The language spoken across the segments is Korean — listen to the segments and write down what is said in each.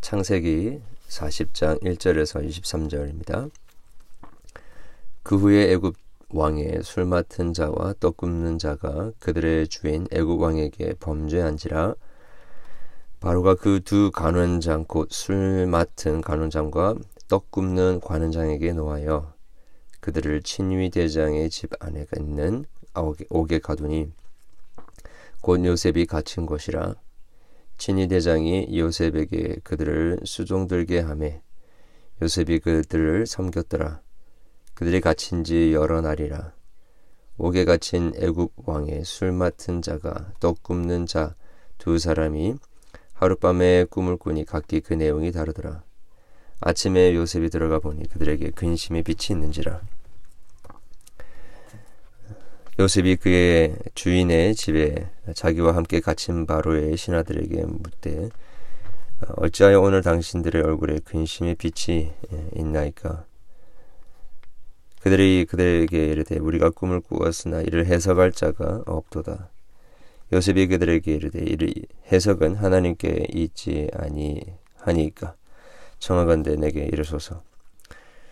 창세기 40장 1절에서 23절입니다. 그 후에 애굽 왕의 술 맡은 자와 떡 굽는 자가 그들의 주인 애굽 왕에게 범죄한지라 바로가 그 두 간원장 곧 술 맡은 간원장과 떡 굽는 관원장에게 놓아여 그들을 친위 대장의 집 안에 있는 옥에 가두니 곧 요셉이 갇힌 곳이라 친위 대장이 요셉에게 그들을 수종들게 하매 요셉이 그들을 섬겼더라. 그들이 갇힌 지 여러 날이라. 옥에 갇힌 애굽 왕의 술 맡은 자가 떡 굽는 자 두 사람이 하룻밤에 꿈을 꾸니 각기 그 내용이 다르더라. 아침에 요셉이 들어가 보니 그들에게 근심의 빛이 있는지라 요셉이 그의 주인의 집에 자기와 함께 갇힌 바로의 신하들에게 묻되 어찌하여 오늘 당신들의 얼굴에 근심의 빛이 있나이까? 그들이 그들에게 이르되 우리가 꿈을 꾸었으나 이를 해석할 자가 없도다. 요셉이 그들에게 이르되 이를 해석은 하나님께 있지 아니하니까? 청하건대 내게 이르소서.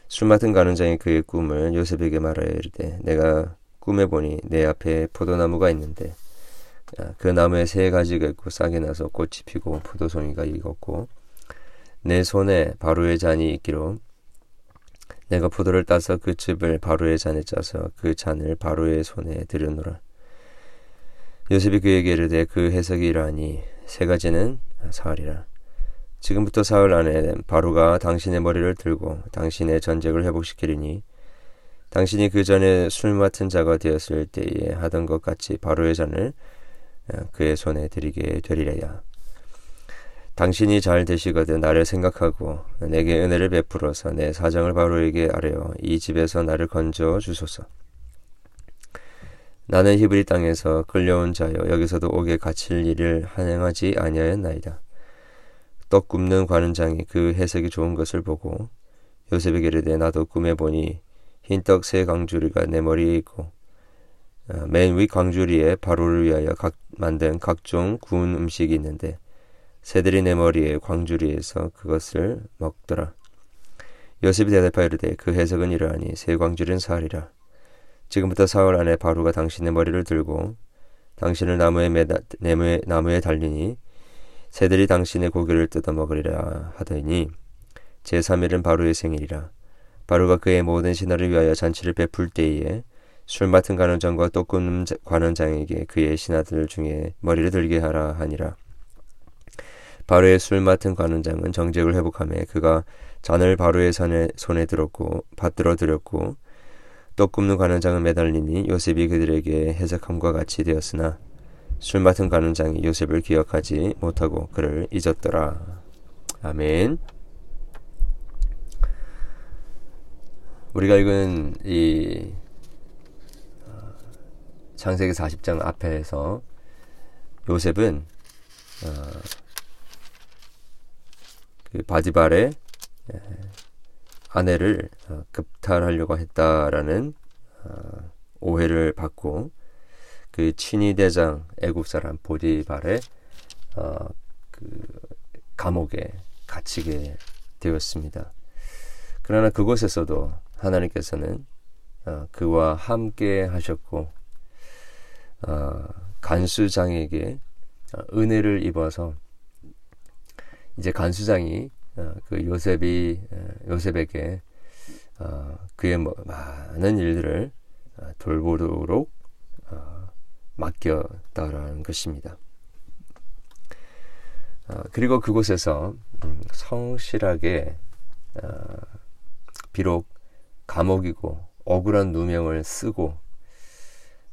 술 맡은 가는 장이 그의 꿈을 요셉에게 말하여 이르되 내가 꿈에 보니 내 앞에 포도나무가 있는데 아, 그 나무에 세 가지가 있고 싹이 나서 꽃이 피고 포도송이가 익었고 내 손에 바로의 잔이 있기로 내가 포도를 따서 그 즙을 바로의 잔에 짜서 그 잔을 바로의 손에 들여놓으라. 요셉이 그에게 이르되 그 해석이 이러하니 세 가지는 사흘이라. 지금부터 사흘 안에 바로가 당신의 머리를 들고 당신의 전쟁을 회복시키리니 당신이 그 전에 술 맡은 자가 되었을 때에 하던 것 같이 바로의 잔을 어, 그의 손에 드리게 되리래야. 당신이 잘 되시거든 나를 생각하고 내게 은혜를 베풀어서 내 사정을 바로에게 아뢰어 이 집에서 나를 건져 주소서. 나는 히브리 땅에서 끌려온 자여 여기서도 옥에 갇힐 일을 한행하지 아니하였나이다. 떡 굽는 관원장이 그 해석이 좋은 것을 보고 요셉에게 이르되 나도 꿈에 보니 흰 떡 세 광주리가 내 머리에 있고 어, 맨 위 광주리에 바로를 위하여 각, 만든 각종 구운 음식이 있는데 새들이 내 머리에 광주리에서 그것을 먹더라. 요셉이 대답하여 이르되 그 해석은 이러하니 세 광주리는 사흘이라. 지금부터 사흘 안에 바로가 당신의 머리를 들고 당신을 나무에 매다, 나무에, 나무에 달리니 새들이 당신의 고기를 뜯어 먹으리라 하더니 제3일은 바로의 생일이라. 바로가 그의 모든 신하를 위하여 잔치를 베풀 때에 술 맡은 관원장과 또 굽는 관원장에게 그의 신하들 중에 머리를 들게 하라 하니라. 바로의 술 맡은 관원장은 정직을 회복함에 그가 잔을 바로의 손에, 손에 들었고 받들어 드렸고 또 굽는 관원장은 매달리니 요셉이 그들에게 해석함과 같이 되었으나 술 맡은 관원장이 요셉을 기억하지 못하고 그를 잊었더라. 아멘. 우리가 읽은 이 어, 창세기 40장 앞에서 요셉은 어, 그 바디발의 예, 아내를 어, 급탈하려고 했다라는 오해를 받고 그 친위 대장 애국 사람 보디발의 그 감옥에 갇히게 되었습니다. 그러나 그곳에서도 하나님께서는 어, 그와 함께 하셨고 어, 간수장에게 어, 은혜를 입어서 이제 간수장이 어, 그 요셉이 어, 요셉에게 어, 그의 뭐 많은 일들을 돌보도록 맡겼다라는 것입니다. 그리고 그곳에서 음, 성실하게 비록 감옥이고 억울한 누명을 쓰고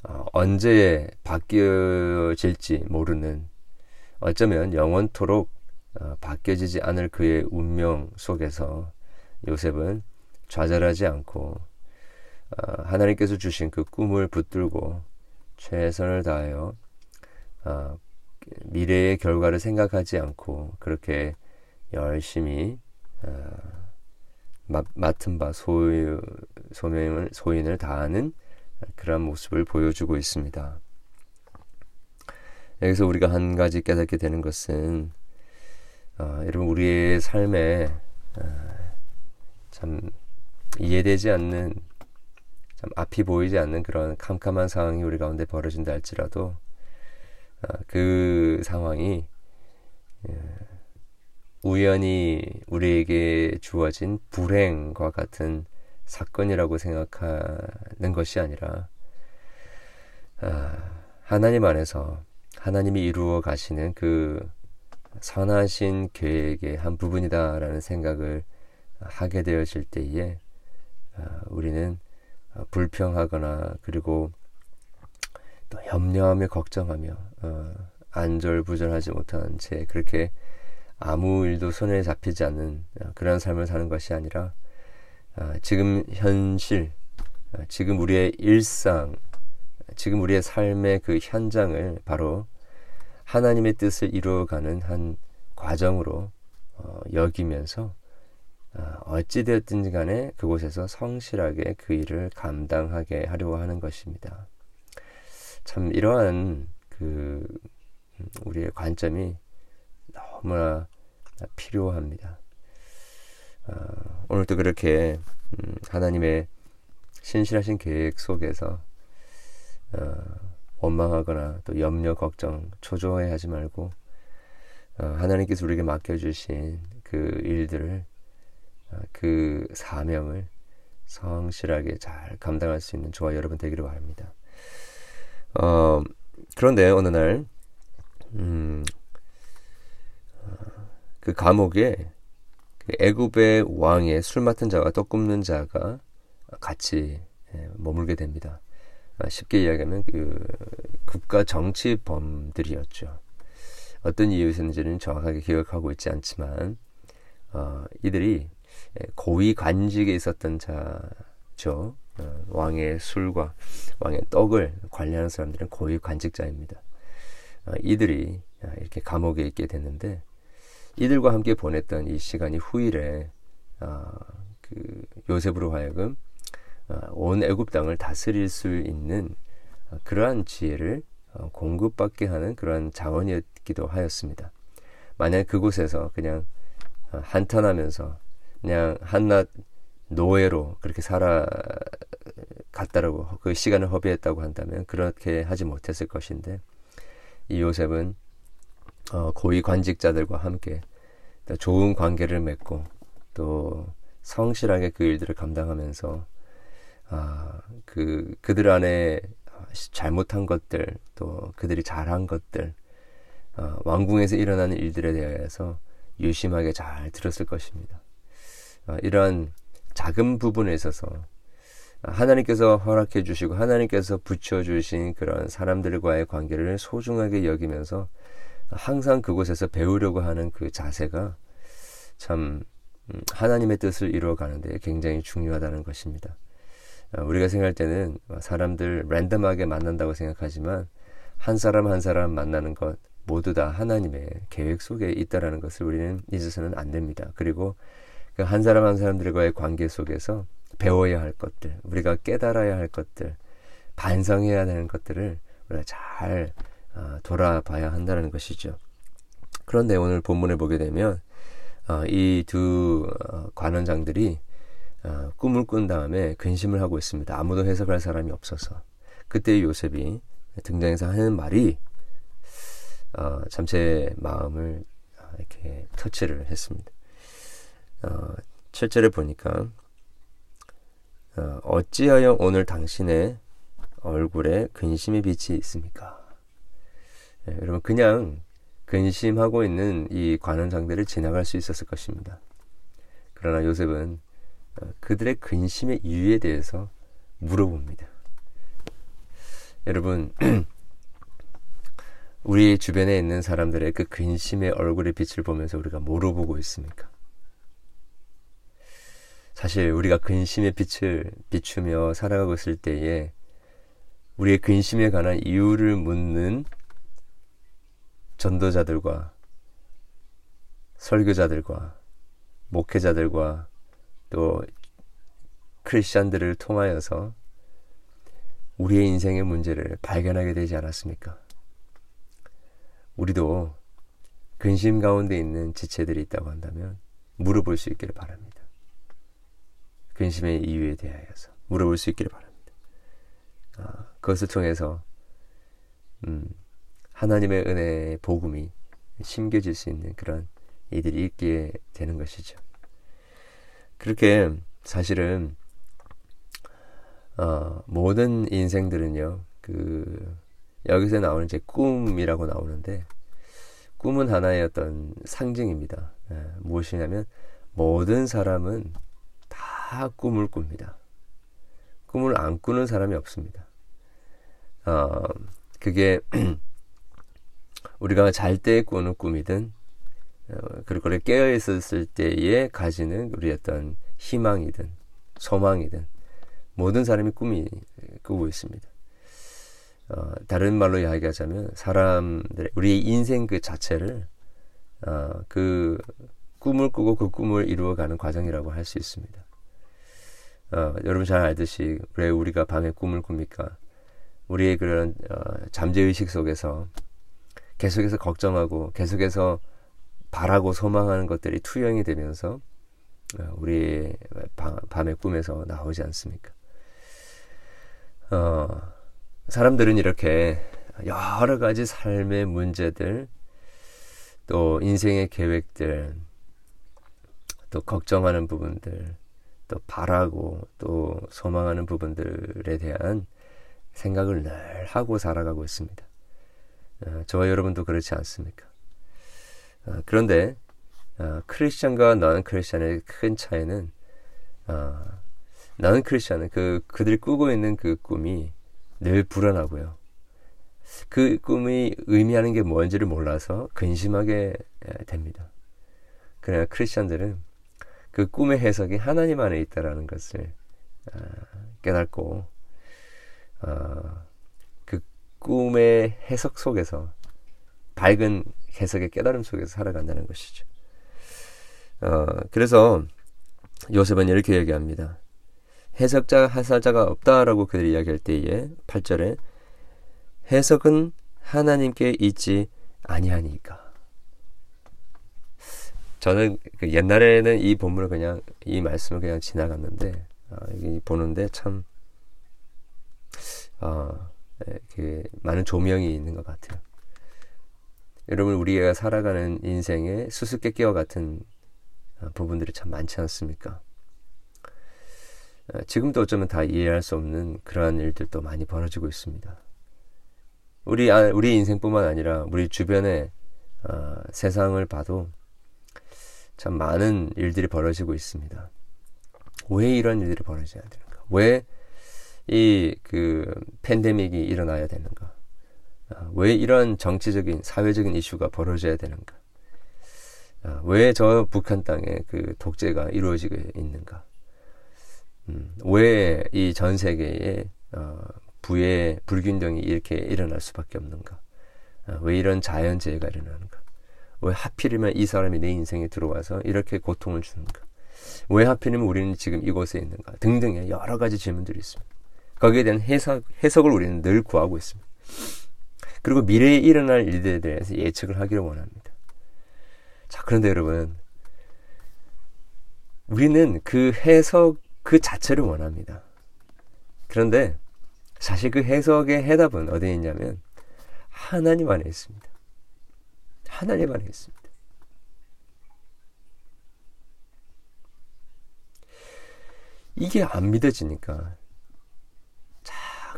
어, 언제 바뀌어질지 모르는 어쩌면 영원토록 어, 바뀌어지지 않을 그의 운명 속에서 요셉은 좌절하지 않고 어, 하나님께서 주신 그 꿈을 붙들고 최선을 다하여 어, 미래의 결과를 생각하지 않고 그렇게 열심히 어, 맡은 바 소유, 소명을, 소인을 다하는 그런 모습을 보여주고 있습니다. 여기서 우리가 한 가지 깨닫게 되는 것은 어, 여러분 우리의 삶에 어, 참 이해되지 않는 참 앞이 보이지 않는 그런 캄캄한 상황이 우리 가운데 벌어진다 할지라도 어, 그 상황이 예, 우연히 우리에게 주어진 불행과 같은 사건이라고 생각하는 것이 아니라 아, 하나님 안에서 하나님이 이루어 가시는 그 선하신 계획의 한 부분이다라는 생각을 하게 되어질 때에 아, 우리는 불평하거나 그리고 또 염려하며 걱정하며 어, 안절부절하지 못한 채 그렇게 아무 일도 손에 잡히지 않는 어, 그런 삶을 사는 것이 아니라 어, 지금 현실, 어, 지금 우리의 일상, 지금 우리의 삶의 그 현장을 바로 하나님의 뜻을 이루어가는 한 과정으로 어, 여기면서 어, 어찌되었든지 간에 그곳에서 성실하게 그 일을 감당하게 하려고 하는 것입니다. 참 이러한 그 음, 우리의 관점이 너무나 필요합니다. 어, 오늘도 그렇게 음, 하나님의 신실하신 계획 속에서 어, 원망하거나 또 염려, 걱정, 초조해하지 말고 어, 하나님께서 우리에게 맡겨주신 그 일들을 어, 그 사명을 성실하게 잘 감당할 수 있는 저와 여러분 되기를 바랍니다. 어, 그런데 어느 날 음, 어, 그 감옥에 그 애굽의 왕의 술 맡은 자와 떡 굽는 자가 같이 예, 머물게 됩니다. 아, 쉽게 이야기하면 그 국가 정치범들이었죠. 어떤 이유였는지는 정확하게 기억하고 있지 않지만 어, 이들이 예, 고위 관직에 있었던 자죠. 어, 왕의 술과 왕의 떡을 관리하는 사람들은 고위 관직자입니다. 어, 이들이 아, 이렇게 감옥에 있게 됐는데 이들과 함께 보냈던 이 시간이 후일에 어, 그 요셉으로 하여금 어, 온 애굽 땅을 다스릴 수 있는 어, 그러한 지혜를 어, 공급받게 하는 그러한 자원이었기도 하였습니다. 만약 그곳에서 그냥 어, 한탄하면서 그냥 한낱 노예로 그렇게 살아갔다라고 그 시간을 허비했다고 한다면 그렇게 하지 못했을 것인데 이 요셉은 어, 고위 관직자들과 함께 좋은 관계를 맺고 또 성실하게 그 일들을 감당하면서 아, 그 그들 안에 잘못한 것들 또 그들이 잘한 것들 어, 왕궁에서 일어나는 일들에 대해서 유심하게 잘 들었을 것입니다. 어, 이러한 작은 부분에 있어서 하나님께서 허락해 주시고 하나님께서 붙여 주신 그런 사람들과의 관계를 소중하게 여기면서 항상 그곳에서 배우려고 하는 그 자세가 참 음, 하나님의 뜻을 이루어 가는데 굉장히 중요하다는 것입니다. 어, 우리가 생각할 때는 사람들 랜덤하게 만난다고 생각하지만 한 사람 한 사람 만나는 것 모두 다 하나님의 계획 속에 있다라는 것을 우리는 잊어서는 안 됩니다. 그리고 그 한 사람 한 사람들과의 관계 속에서 배워야 할 것들, 우리가 깨달아야 할 것들, 반성해야 되는 것들을 우리가 잘 어, 돌아봐야 한다는 것이죠. 그런데 오늘 본문을 보게 되면 어, 이두 어, 관원장들이 꿈을 꾼 다음에 근심을 하고 있습니다. 아무도 해석할 사람이 없어서 그때 요셉이 등장해서 하는 말이 참제 마음을 이렇게 터치를 했습니다. 어, 7절에 보니까 어찌하여 오늘 당신의 얼굴에 근심의 빛이 있습니까? 네, 여러분 그냥 근심하고 있는 이 관원장들을 지나갈 수 있었을 것입니다. 그러나 요셉은 어, 그들의 근심의 이유에 대해서 물어봅니다. 여러분, 우리 주변에 있는 사람들의 그 근심의 얼굴의 빛을 보면서 우리가 뭐로 보고 있습니까? 사실 우리가 근심의 빛을 비추며 살아가고 있을 때에 우리의 근심에 관한 이유를 묻는 전도자들과 설교자들과 목회자들과 또 크리스천들을 통하여서 우리의 인생의 문제를 발견하게 되지 않았습니까? 우리도 근심 가운데 있는 지체들이 있다고 한다면 물어볼 수 있기를 바랍니다. 근심의 이유에 대하여서 물어볼 수 있기를 바랍니다. 아, 그것을 통해서 음, 하나님의 은혜의 복음이 심겨질 수 있는 그런 이들이 있게 되는 것이죠. 그렇게 사실은 어, 모든 인생들은요, 그 여기서 나오는 이제 꿈이라고 나오는데 꿈은 하나의 어떤 상징입니다. 예, 무엇이냐면 모든 사람은 다 꿈을 꿉니다. 꿈을 안 꾸는 사람이 없습니다. 어, 그게 우리가 잘 때 꾸는 꿈이든 어, 그리고 깨어 있었을 때에 가지는 우리 어떤 희망이든 소망이든 모든 사람이 꿈이 꾸고 있습니다. 어, 다른 말로 이야기하자면 사람들의 우리의 인생 그 자체를 어, 그 꿈을 꾸고 그 꿈을 이루어가는 과정이라고 할 수 있습니다. 어, 여러분 잘 알듯이 왜 우리가 밤에 꿈을 꿉니까? 우리의 그런 어, 잠재의식 속에서 계속해서 걱정하고 계속해서 바라고 소망하는 것들이 투영이 되면서 어, 우리의 밤의 꿈에서 나오지 않습니까? 어, 사람들은 이렇게 여러 가지 삶의 문제들, 또 인생의 계획들, 또 걱정하는 부분들, 또 바라고 또 소망하는 부분들에 대한 생각을 늘 하고 살아가고 있습니다. 어, 저와 여러분도 그렇지 않습니까? 어, 그런데 어, 크리스천과 너는 크리스천의 큰 차이는 어, 나는 크리스천은 그 그들이 꾸고 있는 그 꿈이 늘 불안하고요. 그 꿈이 의미하는 게 뭔지를 몰라서 근심하게 됩니다. 그러나 크리스천들은 그 꿈의 해석이 하나님 안에 있다라는 것을 아, 깨닫고 꿈의 해석 속에서 밝은 해석의 깨달음 속에서 살아간다는 것이죠. 어, 그래서 요셉은 이렇게 얘기합니다. 해석자, 하사자가 없다라고 그들이 이야기할 때에 8절에 해석은 하나님께 있지 아니하니까. 저는 그 옛날에는 이 본문을 그냥 이 말씀을 그냥 지나갔는데 어, 보는데 참 어, 그 많은 조명이 있는 것 같아요. 여러분 우리가 살아가는 인생의 수수께끼와 같은 어, 부분들이 참 많지 않습니까? 어, 지금도 어쩌면 다 이해할 수 없는 그러한 일들도 많이 벌어지고 있습니다. 우리 아, 우리 인생뿐만 아니라 우리 주변의 어, 세상을 봐도 참 많은 일들이 벌어지고 있습니다. 왜 이런 일들이 벌어져야 되는가? 왜 이 그 팬데믹이 일어나야 되는가? 아, 왜 이런 정치적인 사회적인 이슈가 벌어져야 되는가? 아, 왜저 북한 땅에 그 독재가 이루어지고 있는가? 음, 왜 이 전 세계에 어, 부의 불균형이 이렇게 일어날 수밖에 없는가? 어, 왜 이런 자연재해가 일어나는가? 왜 하필이면 이 사람이 내 인생에 들어와서 이렇게 고통을 주는가? 왜 하필이면 우리는 지금 이곳에 있는가? 등등의 여러 가지 질문들이 있습니다. 거기에 대한 해석, 해석을 우리는 늘 구하고 있습니다. 그리고 미래에 일어날 일들에 대해서 예측을 하기를 원합니다. 자, 그런데 여러분, 우리는 그 해석 그 자체를 원합니다. 그런데 사실 그 해석의 해답은 어디에 있냐면 하나님 안에 있습니다. 하나님 안에 있습니다. 이게 안 믿어지니까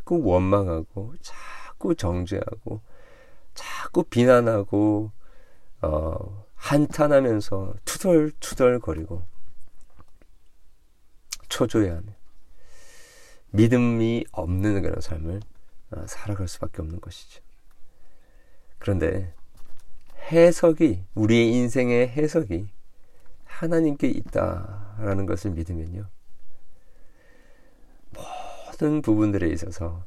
자꾸 원망하고 자꾸 정죄하고 자꾸 비난하고 어, 한탄하면서 투덜투덜거리고 초조해하며 믿음이 없는 그런 삶을 어, 살아갈 수밖에 없는 것이죠. 그런데 해석이 우리의 인생의 해석이 하나님께 있다라는 것을 믿으면요. 모든 부분들에 있어서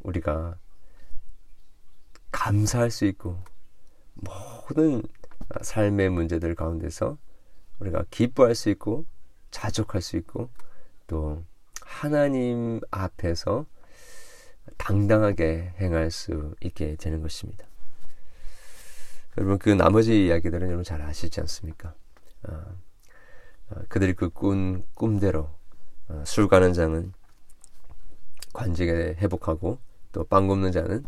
우리가 감사할 수 있고 모든 삶의 문제들 가운데서 우리가 기뻐할 수 있고 자족할 수 있고 또 하나님 앞에서 당당하게 행할 수 있게 되는 것입니다. 여러분 그 나머지 이야기들은 여러분 잘 아시지 않습니까? 어, 어, 그들이 그 꾼 꿈대로 어, 술 가는 자는 관직에 회복하고 또 빵 굽는 자는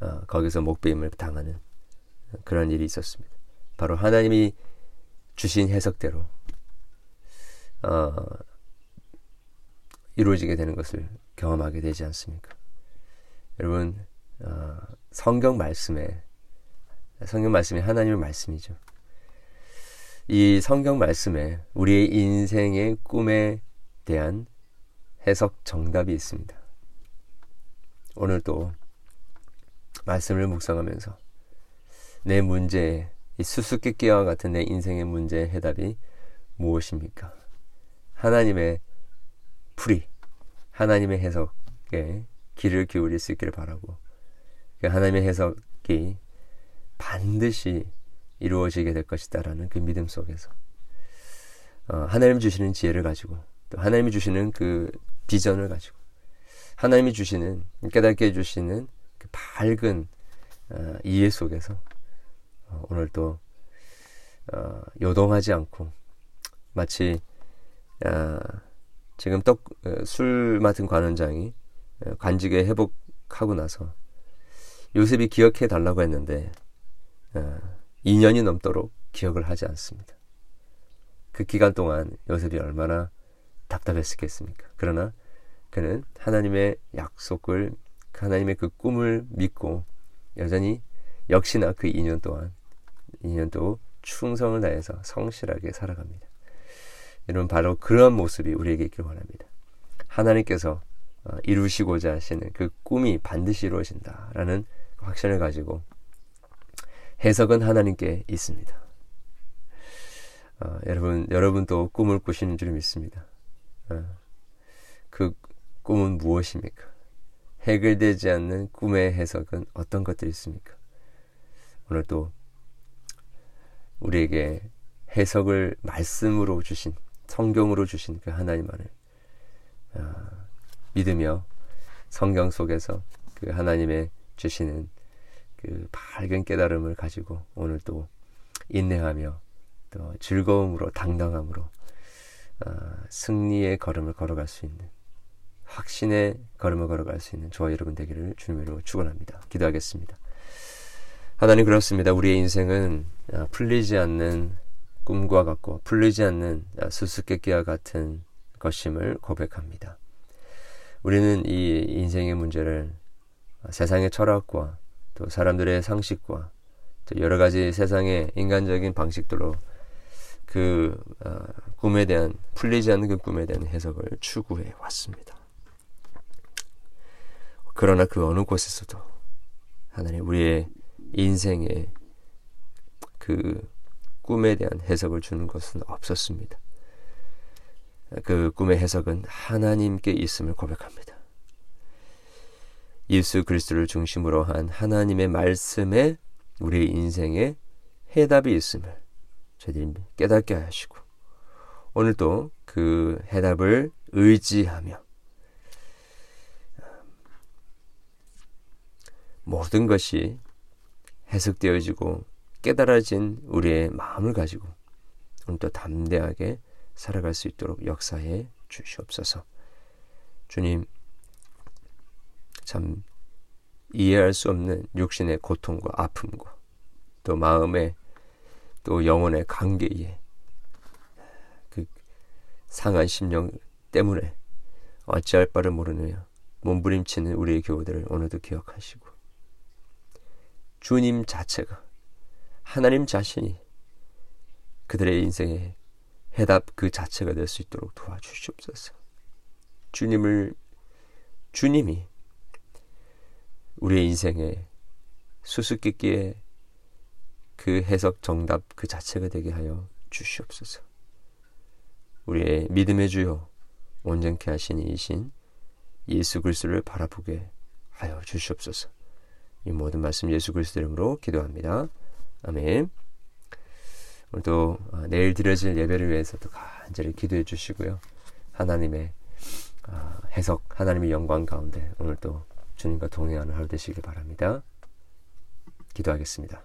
어, 거기서 목배임을 당하는 그런 일이 있었습니다. 바로 하나님이 주신 해석대로 어, 이루어지게 되는 것을 경험하게 되지 않습니까? 여러분 어, 성경 말씀에 성경 말씀이 하나님의 말씀이죠. 이 성경 말씀에 우리의 인생의 꿈에 대한 해석 정답이 있습니다. 오늘도 말씀을 묵상하면서 내 문제에 이 수수께끼와 같은 내 인생의 문제의 해답이 무엇입니까? 하나님의 풀이, 하나님의 해석에 귀를 기울일 수 있기를 바라고 그 하나님의 해석이 반드시 이루어지게 될 것이다라는 그 믿음 속에서 어, 하나님 주시는 지혜를 가지고 또 하나님이 주시는 그 비전을 가지고 하나님이 주시는 깨닫게 해주시는 그 밝은 어, 이해 속에서 어, 오늘 또 어, 요동하지 않고 마치 어, 지금 떡술 어, 맡은 관원장이 어, 관직에 회복하고 나서 요셉이 기억해 달라고 했는데 2년이 넘도록 기억을 하지 않습니다. 그 기간 동안 요셉이 얼마나 답답했겠습니까? 그러나 그는 하나님의 약속을 하나님의 그 꿈을 믿고 여전히 역시나 그 2년 동안 2년도 충성을 다해서 성실하게 살아갑니다. 여러분 바로 그런 모습이 우리에게 있길 원합니다. 하나님께서 어, 이루시고자 하시는 그 꿈이 반드시 이루어진다라는 확신을 가지고 해석은 하나님께 있습니다. 어, 여러분 여러분도 꿈을 꾸시는 줄 믿습니다. 어, 그 꿈은 무엇입니까? 해결되지 않는 꿈의 해석은 어떤 것들이 있습니까? 오늘 또 우리에게 해석을 말씀으로 주신 성경으로 주신 그 하나님만을 어, 믿으며 성경 속에서 그 하나님의 주시는 그 밝은 깨달음을 가지고 오늘 또 인내하며 또 즐거움으로 당당함으로 어, 승리의 걸음을 걸어갈 수 있는 확신의 걸음을 걸어갈 수 있는 저와 여러분 되기를 주님으로 축원합니다. 기도하겠습니다. 하나님 그렇습니다. 우리의 인생은 아, 풀리지 않는 꿈과 같고 풀리지 않는 아, 수수께끼와 같은 것임을 고백합니다. 우리는 이 인생의 문제를 세상의 철학과 또 사람들의 상식과 또 여러 가지 세상의 인간적인 방식들로 그 어, 꿈에 대한 풀리지 않는 그 꿈에 대한 해석을 추구해 왔습니다. 그러나 그 어느 곳에서도 하나님 우리의 인생에 그 꿈에 대한 해석을 주는 것은 없었습니다. 그 꿈의 해석은 하나님께 있음을 고백합니다. 예수 그리스도를 중심으로 한 하나님의 말씀에 우리의 인생에 해답이 있음을 저희들이 깨닫게 하시고 오늘도 그 해답을 의지하며 모든 것이 해석되어지고 깨달아진 우리의 마음을 가지고 오늘도 담대하게 살아갈 수 있도록 역사해 주시옵소서. 주님, 참 이해할 수 없는 육신의 고통과 아픔과 또 마음의 또 영혼의 관계에 그 상한 심령 때문에 어찌할 바를 모르느냐 몸부림치는 우리의 교우들을 오늘도 기억하시고 주님 자체가 하나님 자신이 그들의 인생의 해답 그 자체가 될 수 있도록 도와주시옵소서. 주님을 주님이 우리의 인생의 수수께끼의 그 해석 정답 그 자체가 되게 하여 주시옵소서. 우리의 믿음의 주요 온전케 하신 이신 예수 그리스도를 바라보게 하여 주시옵소서. 이 모든 말씀 예수 그리스도 이름으로 기도합니다. 아멘. 오늘도 아, 내일 드려질 예배를 위해서도 간절히 기도해 주시고요. 하나님의 아, 해석, 하나님의 영광 가운데 오늘도 주님과 동행하는 하루 되시길 바랍니다. 기도하겠습니다.